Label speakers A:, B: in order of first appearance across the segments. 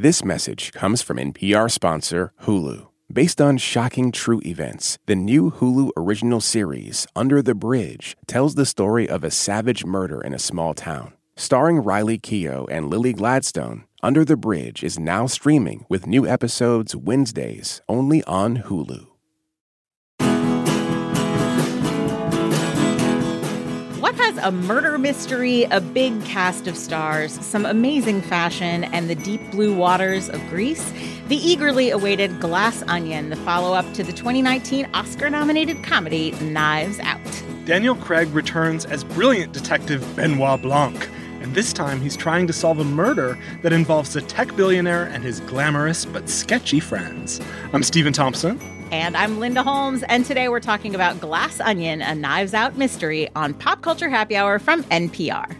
A: This message comes from NPR sponsor Hulu. Based on shocking true events, the new Hulu original series, Under the Bridge, tells the story of a savage murder in a small town. Starring Riley Keough and Lily Gladstone, Under the Bridge is now streaming with new episodes Wednesdays only on Hulu.
B: A murder mystery, a big cast of stars, some amazing fashion, and the deep blue waters of Greece? The eagerly awaited Glass Onion, the follow up to the 2019 Oscar nominated comedy Knives Out.
C: Daniel Craig returns as brilliant detective Benoit Blanc, and this time he's trying to solve a murder that involves a tech billionaire and his glamorous but sketchy friends. I'm Stephen Thompson.
B: And I'm Linda Holmes, and today we're talking about Glass Onion, a Knives Out mystery on Pop Culture Happy Hour from NPR.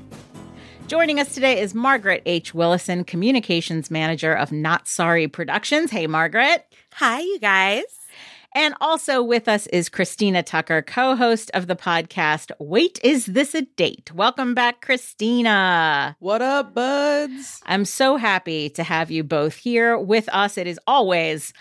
B: Joining us today is Margaret H. Willison, Communications Manager of Not Sorry Productions. Hey, Margaret.
D: Hi, you guys.
B: And also with us is Christina Tucker, co host of the podcast Wait, Is This a Date? Welcome back, Christina.
E: What up, buds?
B: I'm so happy to have you both here with us. It is always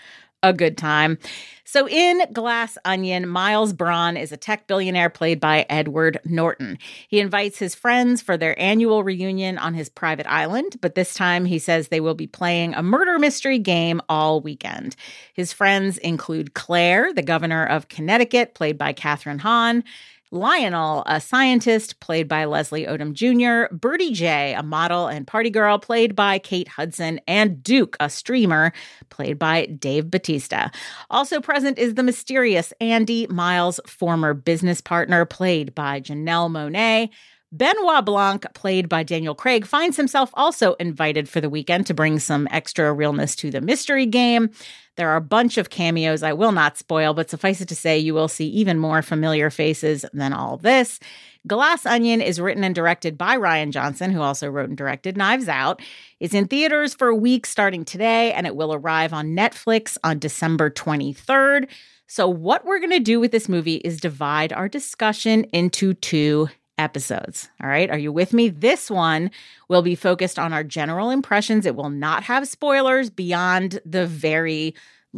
B: a good time. So, in Glass Onion, Miles Bron is a tech billionaire played by Edward Norton. He invites his friends for their annual reunion on his private island, but this time he says they will be playing a murder mystery game all weekend. His friends include Claire, the governor of Connecticut, played by Kathryn Hahn. Lionel, a scientist played by Leslie Odom Jr., Birdie Jay, a model and party girl played by Kate Hudson, and Duke, a streamer played by Dave Bautista. Also present is the mysterious Andi Miles' former business partner played by Janelle Monáe. Benoit Blanc, played by Daniel Craig, finds himself also invited for the weekend to bring some extra realness to the mystery game. There are a bunch of cameos I will not spoil, but suffice it to say, you will see even more familiar faces than all this. Glass Onion is written and directed by Rian Johnson, who also wrote and directed Knives Out. It's in theaters for a week starting today, and it will arrive on Netflix on December 23rd. So, what we're going to do with this movie is divide our discussion into two episodes. All right. Are you with me? This one will be focused on our general impressions. It will not have spoilers beyond the very,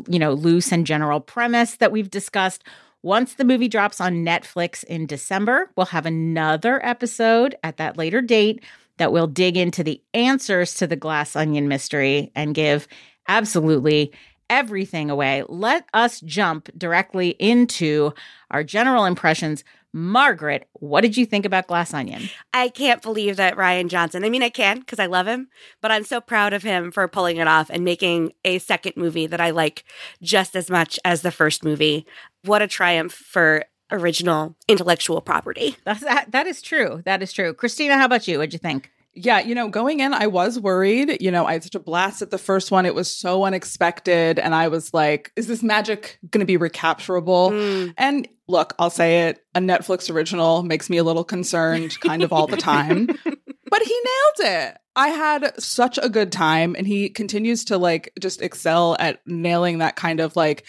B: you know, loose and general premise that we've discussed. Once the movie drops on Netflix in December, we'll have another episode at that later date that will dig into the answers to the glass onion mystery and give absolutely everything away. Let us jump directly into our general impressions Margaret, what did you think about Glass Onion?
D: I can't believe that Rian Johnson, I mean, I can because I love him, but I'm so proud of him for pulling it off and making a second movie that I like just as much as the first movie. What a triumph for original intellectual property.
B: That's, that, that is true. That is true. Christina, how about you? What'd you think?
E: Yeah, you know, going in, I was worried. You know, I had such a blast at the first one. It was so unexpected. And I was like, is this magic going to be recapturable? Mm. And look, I'll say it a Netflix original makes me a little concerned kind of all the time. but he nailed it. I had such a good time. And he continues to like just excel at nailing that kind of like,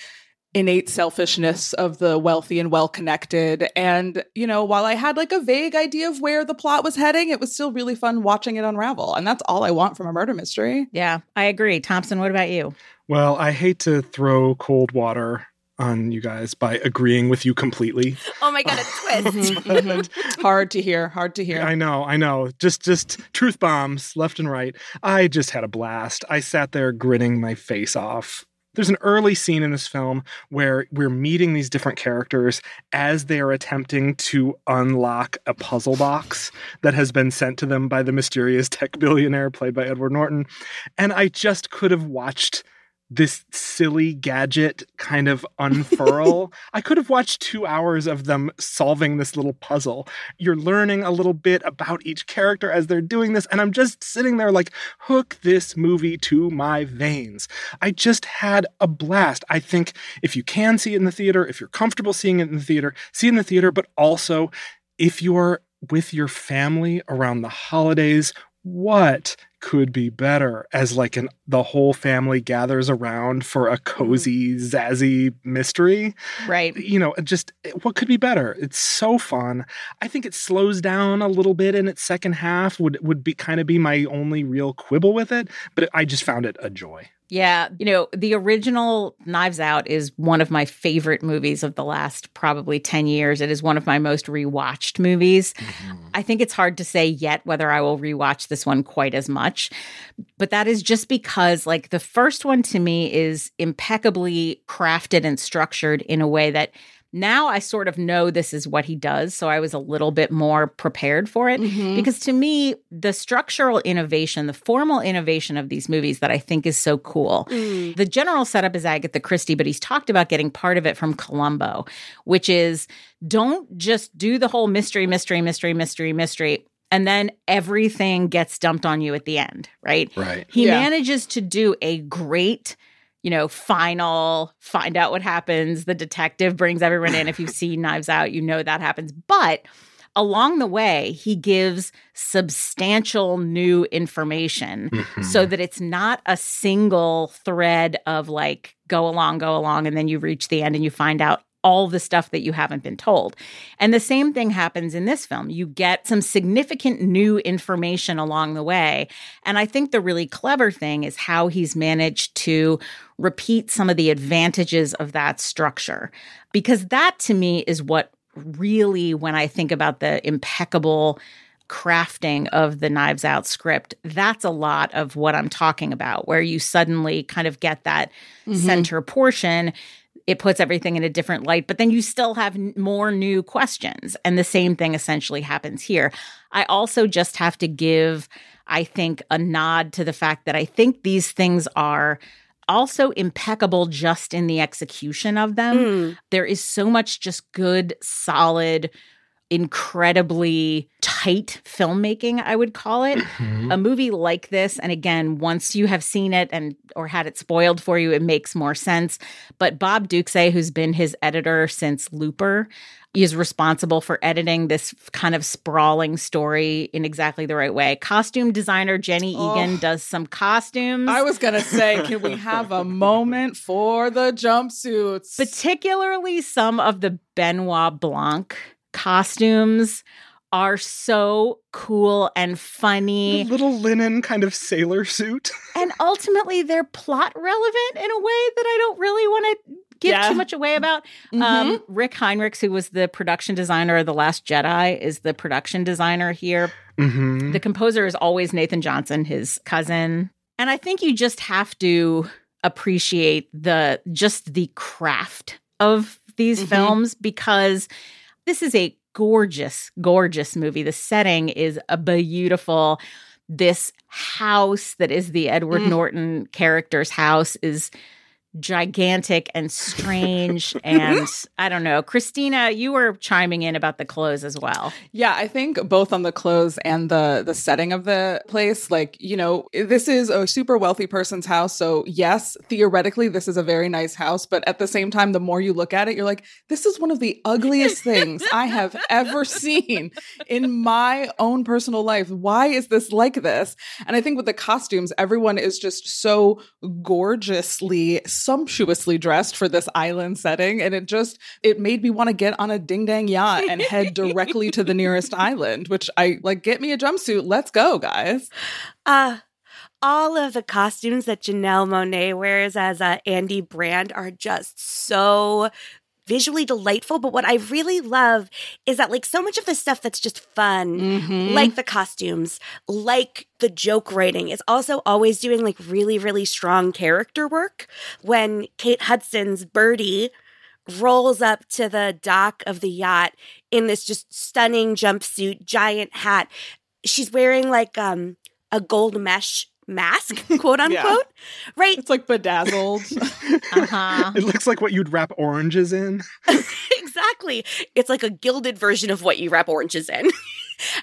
E: innate selfishness of the wealthy and well connected. And, you know, while I had like a vague idea of where the plot was heading, it was still really fun watching it unravel. And that's all I want from a murder mystery.
B: Yeah, I agree. Thompson, what about you?
C: Well, I hate to throw cold water on you guys by agreeing with you completely.
D: Oh my god, a twist.
E: Hard to hear, hard to hear.
C: I know, I know. Just just truth bombs left and right. I just had a blast. I sat there grinning my face off there's an early scene in this film where we're meeting these different characters as they are attempting to unlock a puzzle box that has been sent to them by the mysterious tech billionaire played by Edward Norton. And I just could have watched this silly gadget kind of unfurl. I could have watched two hours of them solving this little puzzle. You're learning a little bit about each character as they're doing this, and I'm just sitting there like, hook this movie to my veins. I just had a blast. I think if you can see it in the theater, if you're comfortable seeing it in the theater, see it in the theater, but also if you're with your family around the holidays, what could be better as like an the whole family gathers around for a mm-hmm. cozy zazzy mystery?
B: Right.
C: you know just eh, what could be better? It's so fun. I think it slows down a little bit in its second half would would be kind of be my only real quibble with it but i just found it a joy
B: Yeah. You know, the original Knives Out is one of my favorite movies of the last probably 10 years. It is one of my most rewatched movies. Mm-hmm. I think it's hard to say yet whether I will rewatch this one quite as much. But that is just because, like, the first one to me is impeccably crafted and structured in a way that now I sort of know this is what he does. So I was a little bit more prepared for it.
E: Mhm.
B: Because to me, the structural innovation, the formal innovation of these movies that I think is so cool.
D: Mm.
B: The general setup is Agatha Christie, but he's talked about getting part of it from Columbo, which is don't just do the whole mystery, mystery, mystery, mystery, mystery, and then everything gets dumped on you at the end, right?
C: right
B: He
E: Yeah.
B: manages to do a great, you know, final find out what happens. The detective brings everyone in. If you've seen Knives Out, you know that happens. But along the way, he gives substantial new information
C: Mm-hmm.
B: so that it's not a single thread of like go along, go along, and then you reach the end and you find out all the stuff that you haven't been told. And the same thing happens in this film. You get some significant new information along the way. And I think the really clever thing is how he's managed to repeat some of the advantages of that structure. Because that to me is what really, when I think about the impeccable crafting of the Knives Out script, that's a lot of what I'm talking about, where you suddenly kind of get that
E: Mhm.
B: center portion. It puts everything in a different light, but then you still have more new questions. And the same thing essentially happens here. I also just have to give, I think, a nod to the fact that I think these things are also impeccable just in the execution of them
D: Mm.
B: there is so much just good, solid, incredibly tight filmmaking, I would call it.
C: Mhm.
B: A movie like this, and again, once you have seen it and or had it spoiled for you, it makes more sense. But Bob Ducsay, who's been his editor since Looper, is responsible for editing this kind of sprawling story in exactly the right way. Costume designer Jenny
E: Oh.
B: Eagan does some costumes.
E: I was gonna say, can we have a moment for the jumpsuits?
B: particularly some of the Benoit Blanc costumes are so cool and
C: The
B: funny
C: little linen kind of sailor suit
B: and ultimately they're plot relevant in a way that I don't really want to give
E: Yeah.
B: too much away about.
E: Mhm.
B: Um, Rick Heinrichs, who was the production designer of The Last Jedi, is the production designer here.
C: Mhm.
B: The composer is always Nathan Johnson, his cousin. And I think you just have to appreciate the just the craft of these
E: Mhm.
B: films because this is a gorgeous, gorgeous movie. The setting is a beautiful. This house that is the Edward
E: Mm.
B: Norton character's house is gigantic and strange. and I don't know. Christina, you were chiming in about the clothes as well.
E: Yeah, I think both on the clothes and the the setting of the place, like, you know, this is a super wealthy person's house. So, yes, theoretically this is a very nice house, but at the same time the more you look at it, you're like, this is one of the ugliest things I have ever seen in my own personal life. Why is this like this? And I think with the costumes, everyone is just so gorgeously sumptuously dressed for this island setting and it just it made me want to get on a ding dang yacht and head directly to the nearest island which i like get me a jumpsuit let's go guys.
D: Uh, all of the costumes that Janelle Monáe wears as uh, Andi Brand are just so visually delightful. But what I really love is that, like, so much of the stuff that's just fun,
E: Mm-hmm.
D: like the costumes, like the joke writing, is also always doing like really, really strong character work. When Kate Hudson's Birdie rolls up to the dock of the yacht in this just stunning jumpsuit, giant hat, she's wearing like um a gold mesh mask, quote
E: Yeah.
D: unquote, right?
E: it's like bedazzled
B: Uh-huh.
C: it looks like what you'd wrap oranges in
D: exactly. It's like a gilded version of what you wrap oranges in.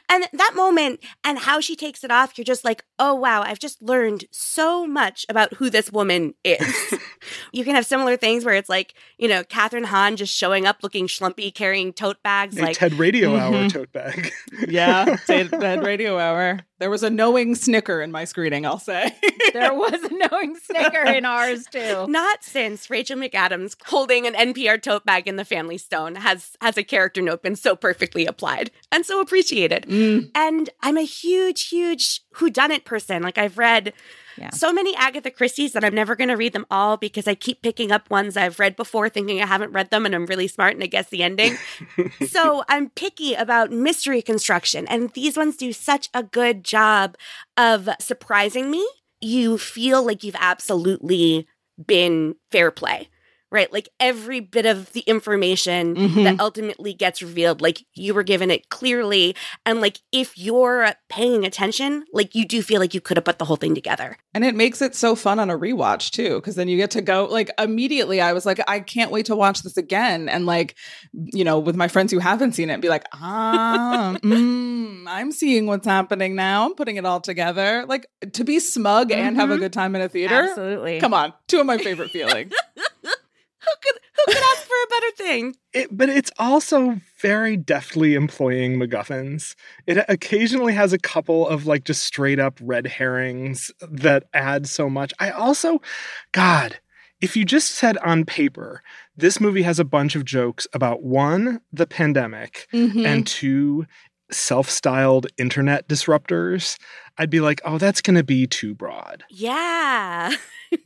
D: And that moment and how she takes it off, you're just like, oh, wow, I've just learned so much about who this woman is. you can have similar things where it's like, you know, Kathryn Hahn just showing up looking schlumpy, carrying tote bags.
C: A
D: like,
C: TED Radio Hour
E: Mhm.
C: tote bag.
E: Yeah, Ted Ted Radio Hour. There was a knowing snicker in my screening, I'll say.
B: There was a knowing snicker in ours too.
D: not since Rachel McAdams holding an NPR tote bag in the Family Stone has has a character note been so perfectly applied and so appreciated.
E: Mm.
D: And I'm a huge, huge whodunit person. Like I've read
B: Yeah.
D: so many Agatha Christie's that I'm never going to read them all because I keep picking up ones I've read before, thinking I haven't read them, and I'm really smart and I guess the ending. so I'm picky about mystery construction, and these ones do such a good job of surprising me. You feel like you've absolutely been fair play. Right? Like every bit of the information
E: Mhm.
D: that ultimately gets revealed, like you were given it clearly. And like if you're paying attention, like you do feel like you could have put the whole thing together.
E: And it makes it so fun on a rewatch too, because then you get to go like immediately. I was like, I can't wait to watch this again, and like, you know, with my friends who haven't seen it, be like, ah, mm, I'm seeing what's happening now. I'm putting it all together. Like to be smug and have a
D: Mhm.
E: good time in a theater.
B: Absolutely.
E: Come on, two of my favorite feelings.
D: Who could who could ask for a better thing?
C: It, but it's also very deftly employing MacGuffins. It occasionally has a couple of like just straight up red herrings that add so much. I also, God, if you just said on paper, this movie has a bunch of jokes about one, the pandemic,
E: Mhm.
C: and two, self styled internet disruptors, I'd be like, oh, that's going to be too broad.
D: Yeah.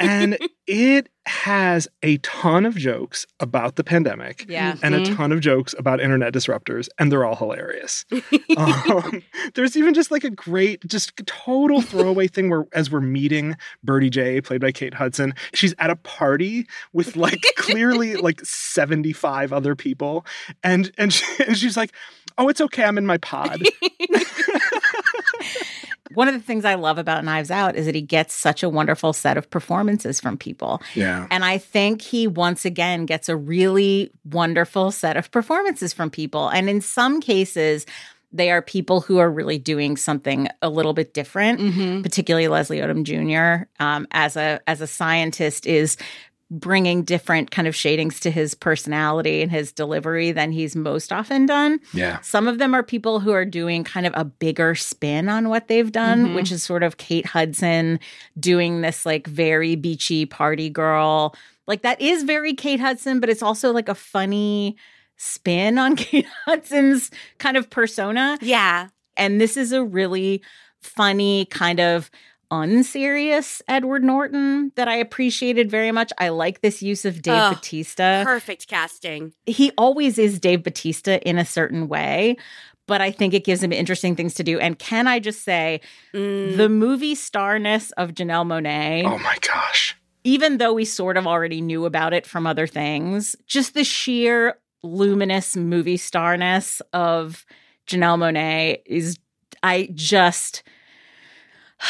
C: And it has a ton of jokes about the pandemic
B: Yeah.
C: and a
E: Mhm.
C: ton of jokes about internet disruptors, and they're all hilarious. um, there's even just like a great, just total throwaway thing where, as we're meeting Birdie Jay, played by Kate Hudson, she's at a party with like clearly like 75 other people, and and, she, and she's like, "Oh, it's okay, I'm in my pod."
B: One of the things I love about Knives Out is that he gets such a wonderful set of performances from people.
C: yeah,
B: And I think he once again gets a really wonderful set of performances from people. And in some cases, they are people who are really doing something a little bit different.
E: Mhm.
B: Particularly Leslie Odom Jr. Um, as a as a scientist is bringing different kind of shadings to his personality and his delivery than he's most often done.
C: yeah,
B: Some of them are people who are doing kind of a bigger spin on what they've done,
E: Mhm.
B: which is sort of Kate Hudson doing this like very beachy party girl. Like that is very Kate Hudson, but it's also like a funny spin on Kate Hudson's kind of persona.
D: yeah.
B: And this is a really funny kind of unserious Edward Norton that I appreciated very much. I like this use of Dave
D: Ugh,
B: Bautista
D: Perfect casting.
B: he always is Dave Bautista in a certain way, but I think it gives him interesting things to do. And can I just say,
D: Mm.
B: the movie starness of Janelle Monáe,
C: oh my gosh,
B: even though we sort of already knew about it from other things, just the sheer luminous movie starness of Janelle Monáe is, I just,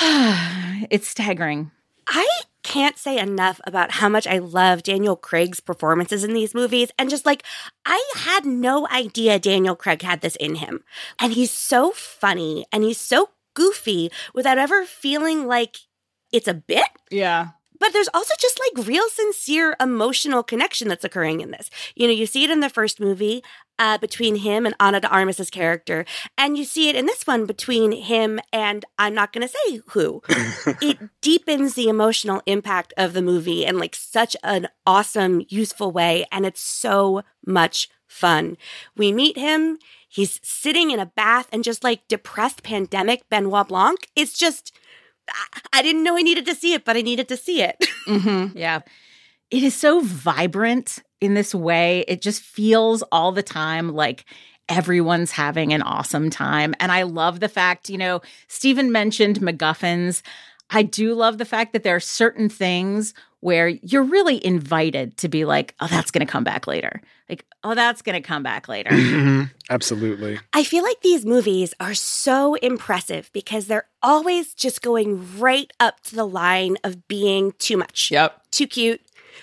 B: it's staggering.
D: I can't say enough about how much I love Daniel Craig's performances in these movies. And just like, I had no idea Daniel Craig had this in him. And he's so funny and he's so goofy without ever feeling like it's a bit.
E: Yeah.
D: But there's also just like real sincere emotional connection that's occurring in this. You know, you see it in the first movie uh, between him and Ana de Armas's character, and you see it in this one between him and I'm not going to say who. it deepens the emotional impact of the movie in like such an awesome, useful way, and it's so much fun. We meet him. He's sitting in a bath and just like depressed pandemic Benoit Blanc. It's just. I- I didn't know I needed to see it, but I needed to see it.
E: Mm-hmm.
B: Yeah. It is so vibrant in this way. It just feels all the time like everyone's having an awesome time. And I love the fact, you know, Stephen mentioned MacGuffins. I do love the fact that there are certain things where you're really invited to be like, oh, that's going to come back later. Like, oh, that's going to come back later.
C: Mhm. absolutely.
D: I feel like these movies are so impressive because they're always just going right up to the line of being too much.
E: Yep.
D: Too cute,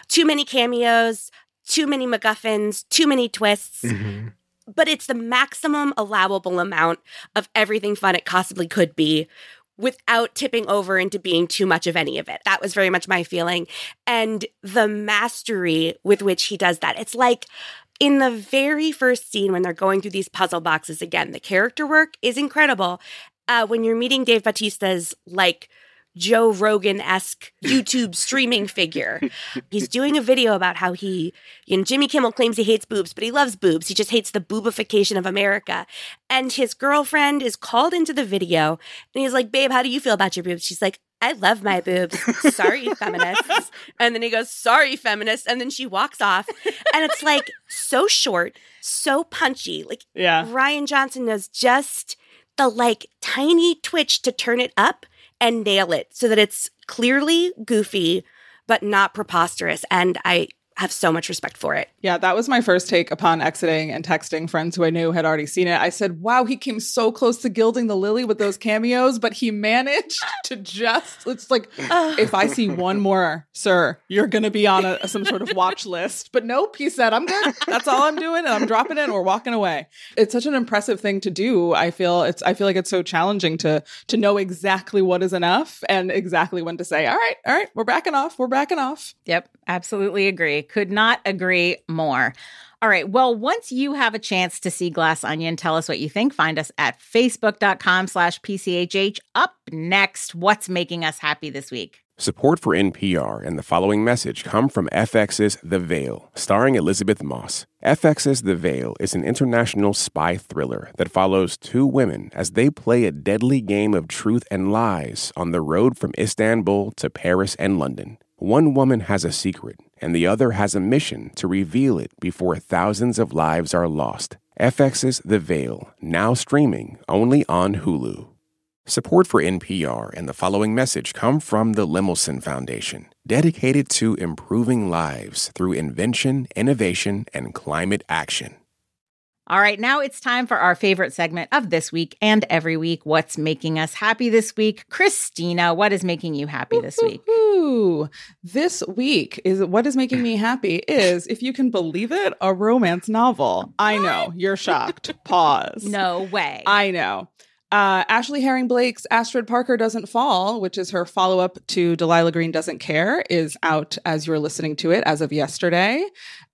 D: too many cameos, too many MacGuffins, too many twists.
C: Mhm.
D: but it's the maximum allowable amount of everything fun it possibly could be without tipping over into being too much of any of it. That was very much my feeling. And the mastery with which he does that. It's like in the very first scene when they're going through these puzzle boxes again, the character work is incredible. Uh, when you're meeting Dave Bautista's like Joe Rogan esque YouTube streaming figure. He's doing a video about how he, you know, Jimmy Kimmel claims he hates boobs, but he loves boobs. He just hates the boobification of America. And his girlfriend is called into the video and he's like, Babe, how do you feel about your boobs? She's like, I love my boobs. Sorry, feminists. And then he goes, Sorry, feminists. And then she walks off. And it's like so short, so punchy. Like,
E: Yeah.
D: Rian Johnson knows just the like tiny twitch to turn it up and nail it so that it's clearly goofy, but not preposterous. And I have so much respect for it.
E: Yeah, that was my first take upon exiting and texting friends who I knew had already seen it. I said, wow, he came so close to gilding the lily with those cameos, but he managed to just, it's like, if I see one more, sir, you're going to be on a, some sort of watch list. But nope, he said, I'm good. That's all I'm doing. And I'm dropping it and we're walking away. It's such an impressive thing to do. I feel it's, I feel like it's so challenging to, to know exactly what is enough and exactly when to say, all right, all right, we're backing off. We're backing off.
B: Yep, absolutely agree. Could not agree more. All right. Well, once you have a chance to see Glass Onion, tell us what you think. Find us at facebook.com slash PCHH. Up next, what's making us happy this week?
A: Support for NPR and the following message come from FX's The Veil, starring Elisabeth Moss. FX's The Veil is an international spy thriller that follows two women as they play a deadly game of truth and lies on the road from Istanbul to Paris and London. One woman has a secret, and the other has a mission to reveal it before thousands of lives are lost. FX's The Veil, now streaming only on Hulu. Support for NPR and the following message come from the Lemelson Foundation, dedicated to improving lives through invention, innovation, and climate action.
B: All right, now it's time for our favorite segment of this week and every week. What's making us happy this week? Christina, what is making you happy this week?
E: Ooh, this week is what is making me happy is, if you can believe it, a romance novel. I know you're shocked. Pause.
B: No way.
E: I know. Uh, Ashley Herring Blake's Astrid Parker Doesn't Fall, which is her follow up to Delilah Green Doesn't Care, is out as you're listening to it as of yesterday.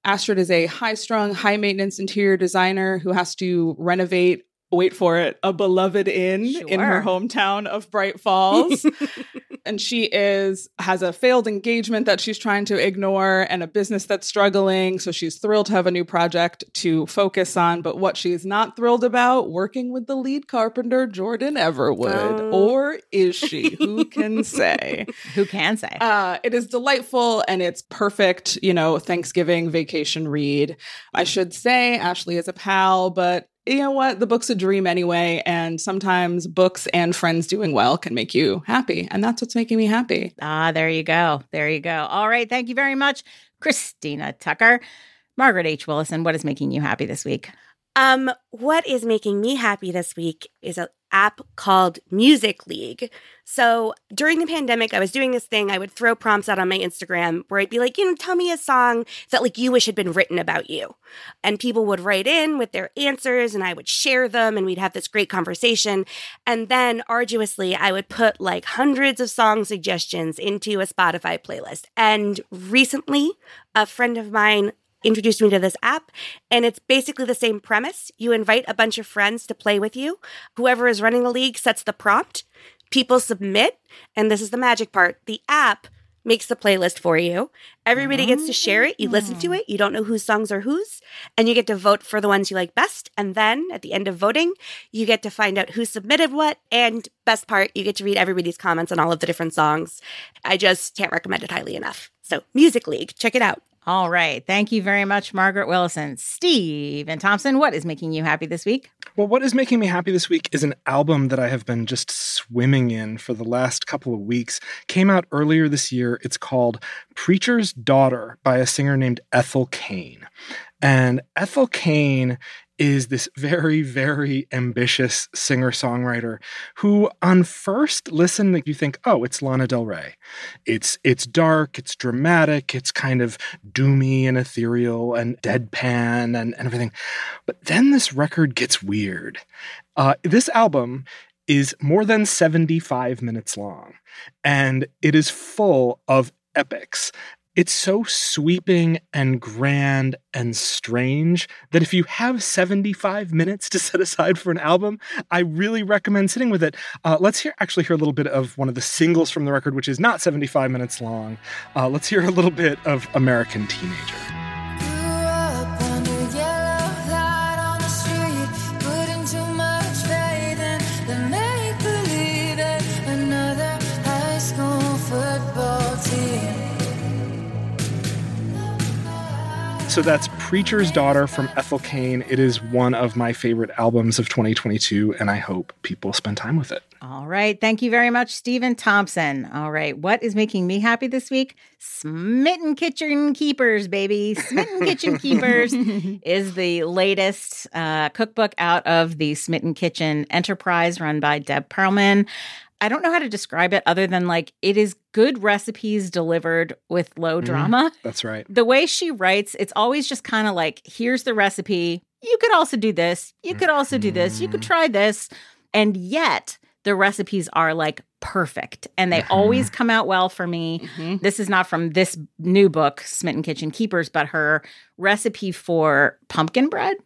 E: Astrid is a high strung, high maintenance interior designer who has to renovate, wait for it, a beloved inn in her hometown of Bright Falls. and she is has a failed engagement that she's trying to ignore and a business that's struggling so she's thrilled to have a new project to focus on but what she's not thrilled about working with the lead carpenter jordan everwood
D: Oh.
E: or is she who can say
B: Who can say?
E: uh, it is delightful and it's perfect, you know, Thanksgiving vacation read. I should say Ashley is a pal, but you know what? The book's a dream anyway. And sometimes books and friends doing well can make you happy. And that's what's making me happy.
B: Ah, there you go. There you go. All right. Thank you very much, Christina Tucker. Margaret H. Willison, what is making you happy this week?
D: Um, what is making me happy this week is an app called Music League. So during the pandemic, I was doing this thing. I would throw prompts out on my Instagram where I'd be like, you know, tell me a song that like you wish had been written about you. And people would write in with their answers and I would share them and we'd have this great conversation. And then arduously, I would put like hundreds of song suggestions into a Spotify playlist. And recently, a friend of mine introduced me to this app and it's basically the same premise. You invite a bunch of friends to play with you. Whoever is running the league sets the prompt. People submit, and this is the magic part. The app makes the playlist for you. Everybody gets to share it. You listen to ah. it. You don't know whose songs are whose, and you get to vote for the ones you like best. And then at the end of voting, you get to find out who submitted what. And best part, you get to read everybody's comments on all of the different songs. I just can't recommend it highly enough. So, Music League, check it out.
B: All right. Thank you very much, Margaret Willison. Stephen Thompson, what is making you happy this week?
C: Well, what is making me happy this week is an album that I have been just swimming in for the last couple of weeks. Came out earlier this year. It's called Preacher's Daughter by a singer named Ethel Cain. And Ethel Cain is this very, very ambitious singer songwriter who, on first listen, you think, oh, it's Lana Del Rey. It's it's dark, it's dramatic, it's kind of doomy and ethereal and deadpan and, and everything. But then this record gets weird. Uh, this album is more than 75 minutes long, and it is full of epics it's so sweeping and grand and strange that if you have 75 minutes to set aside for an album, I really recommend sitting with it. Uh, let's hear actually hear a little bit of one of the singles from the record, which is not 75 minutes long. Uh, let's hear a little bit of American Teenager. So that's Preacher's Daughter from Ethel Cain. It is one of my favorite albums of 2022, and I hope people spend time with it.
B: All right. Thank you very much, Stephen Thompson. All right. What is making me happy this week? Smitten Kitchen Keepers, baby. Smitten Kitchen Keepers is the latest uh, cookbook out of the Smitten Kitchen enterprise run by Deb Perelman. I don't know how to describe it other than like it is good recipes delivered with low mm-hmm. drama.
C: Mm, that's right.
B: The way she writes, it's always just kind of like, here's the recipe. You could also do this. You could also do this. You could mm-hmm. try this. And yet, the recipes are like perfect and they mm-hmm. always come out well for me. Mm-hmm. This is not from this new book, Smitten Kitchen Keepers, but her recipe for pumpkin bread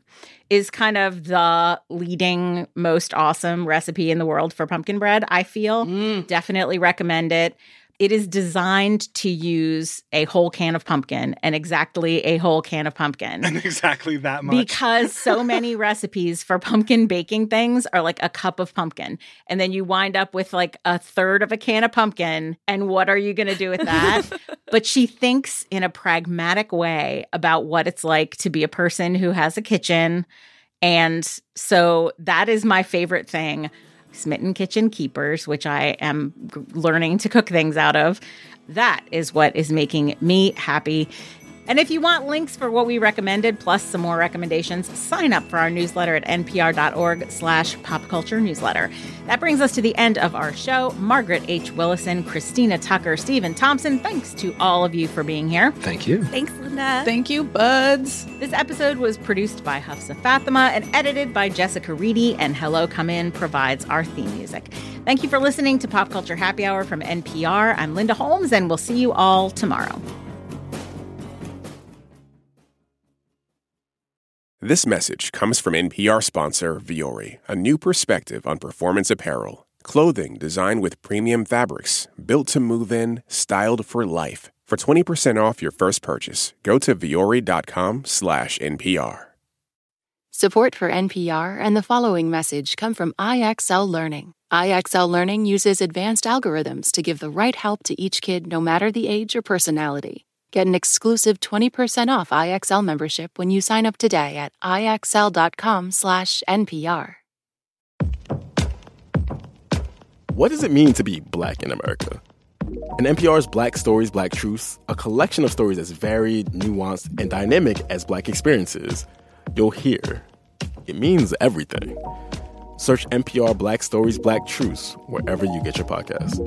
B: is kind of the leading most awesome recipe in the world for pumpkin bread, I feel. Mm. Definitely recommend it. It is designed to use a whole can of pumpkin and exactly a whole can of pumpkin.
C: And exactly that much.
B: Because so many recipes for pumpkin baking things are like a cup of pumpkin. And then you wind up with like a third of a can of pumpkin. And what are you going to do with that? but she thinks in a pragmatic way about what it's like to be a person who has a kitchen. And so that is my favorite thing Smitten Kitchen Keepers, which I am learning to cook things out of. That is what is making me happy. And if you want links for what we recommended, plus some more recommendations, sign up for our newsletter at npr.org slash popculture newsletter. That brings us to the end of our show. Margaret H. Willison, Christina Tucker, Stephen Thompson, thanks to all of you for being here.
C: Thank you.
D: Thanks, Linda.
E: Thank you, buds.
B: This episode was produced by Hafsa Fatima and edited by Jessica Reedy, and Hello Come In provides our theme music. Thank you for listening to Pop Culture Happy Hour from NPR. I'm Linda Holmes, and we'll see you all tomorrow.
A: This message comes from NPR sponsor Vuori, a new perspective on performance apparel. Clothing designed with premium fabrics, built to move in, styled for life. For 20% off your first purchase, go to vuori.com slash NPR.
F: Support for NPR and the following message come from IXL Learning. IXL Learning uses advanced algorithms to give the right help to each kid no matter the age or personality. Get an exclusive 20% off IXL membership when you sign up today at IXL.com/NPR.
G: What does it mean to be black in America? In NPR's Black Stories, Black Truths, a collection of stories as varied, nuanced, and dynamic as black experiences, you'll hear it means everything. Search NPR Black Stories, Black Truths wherever you get your podcasts.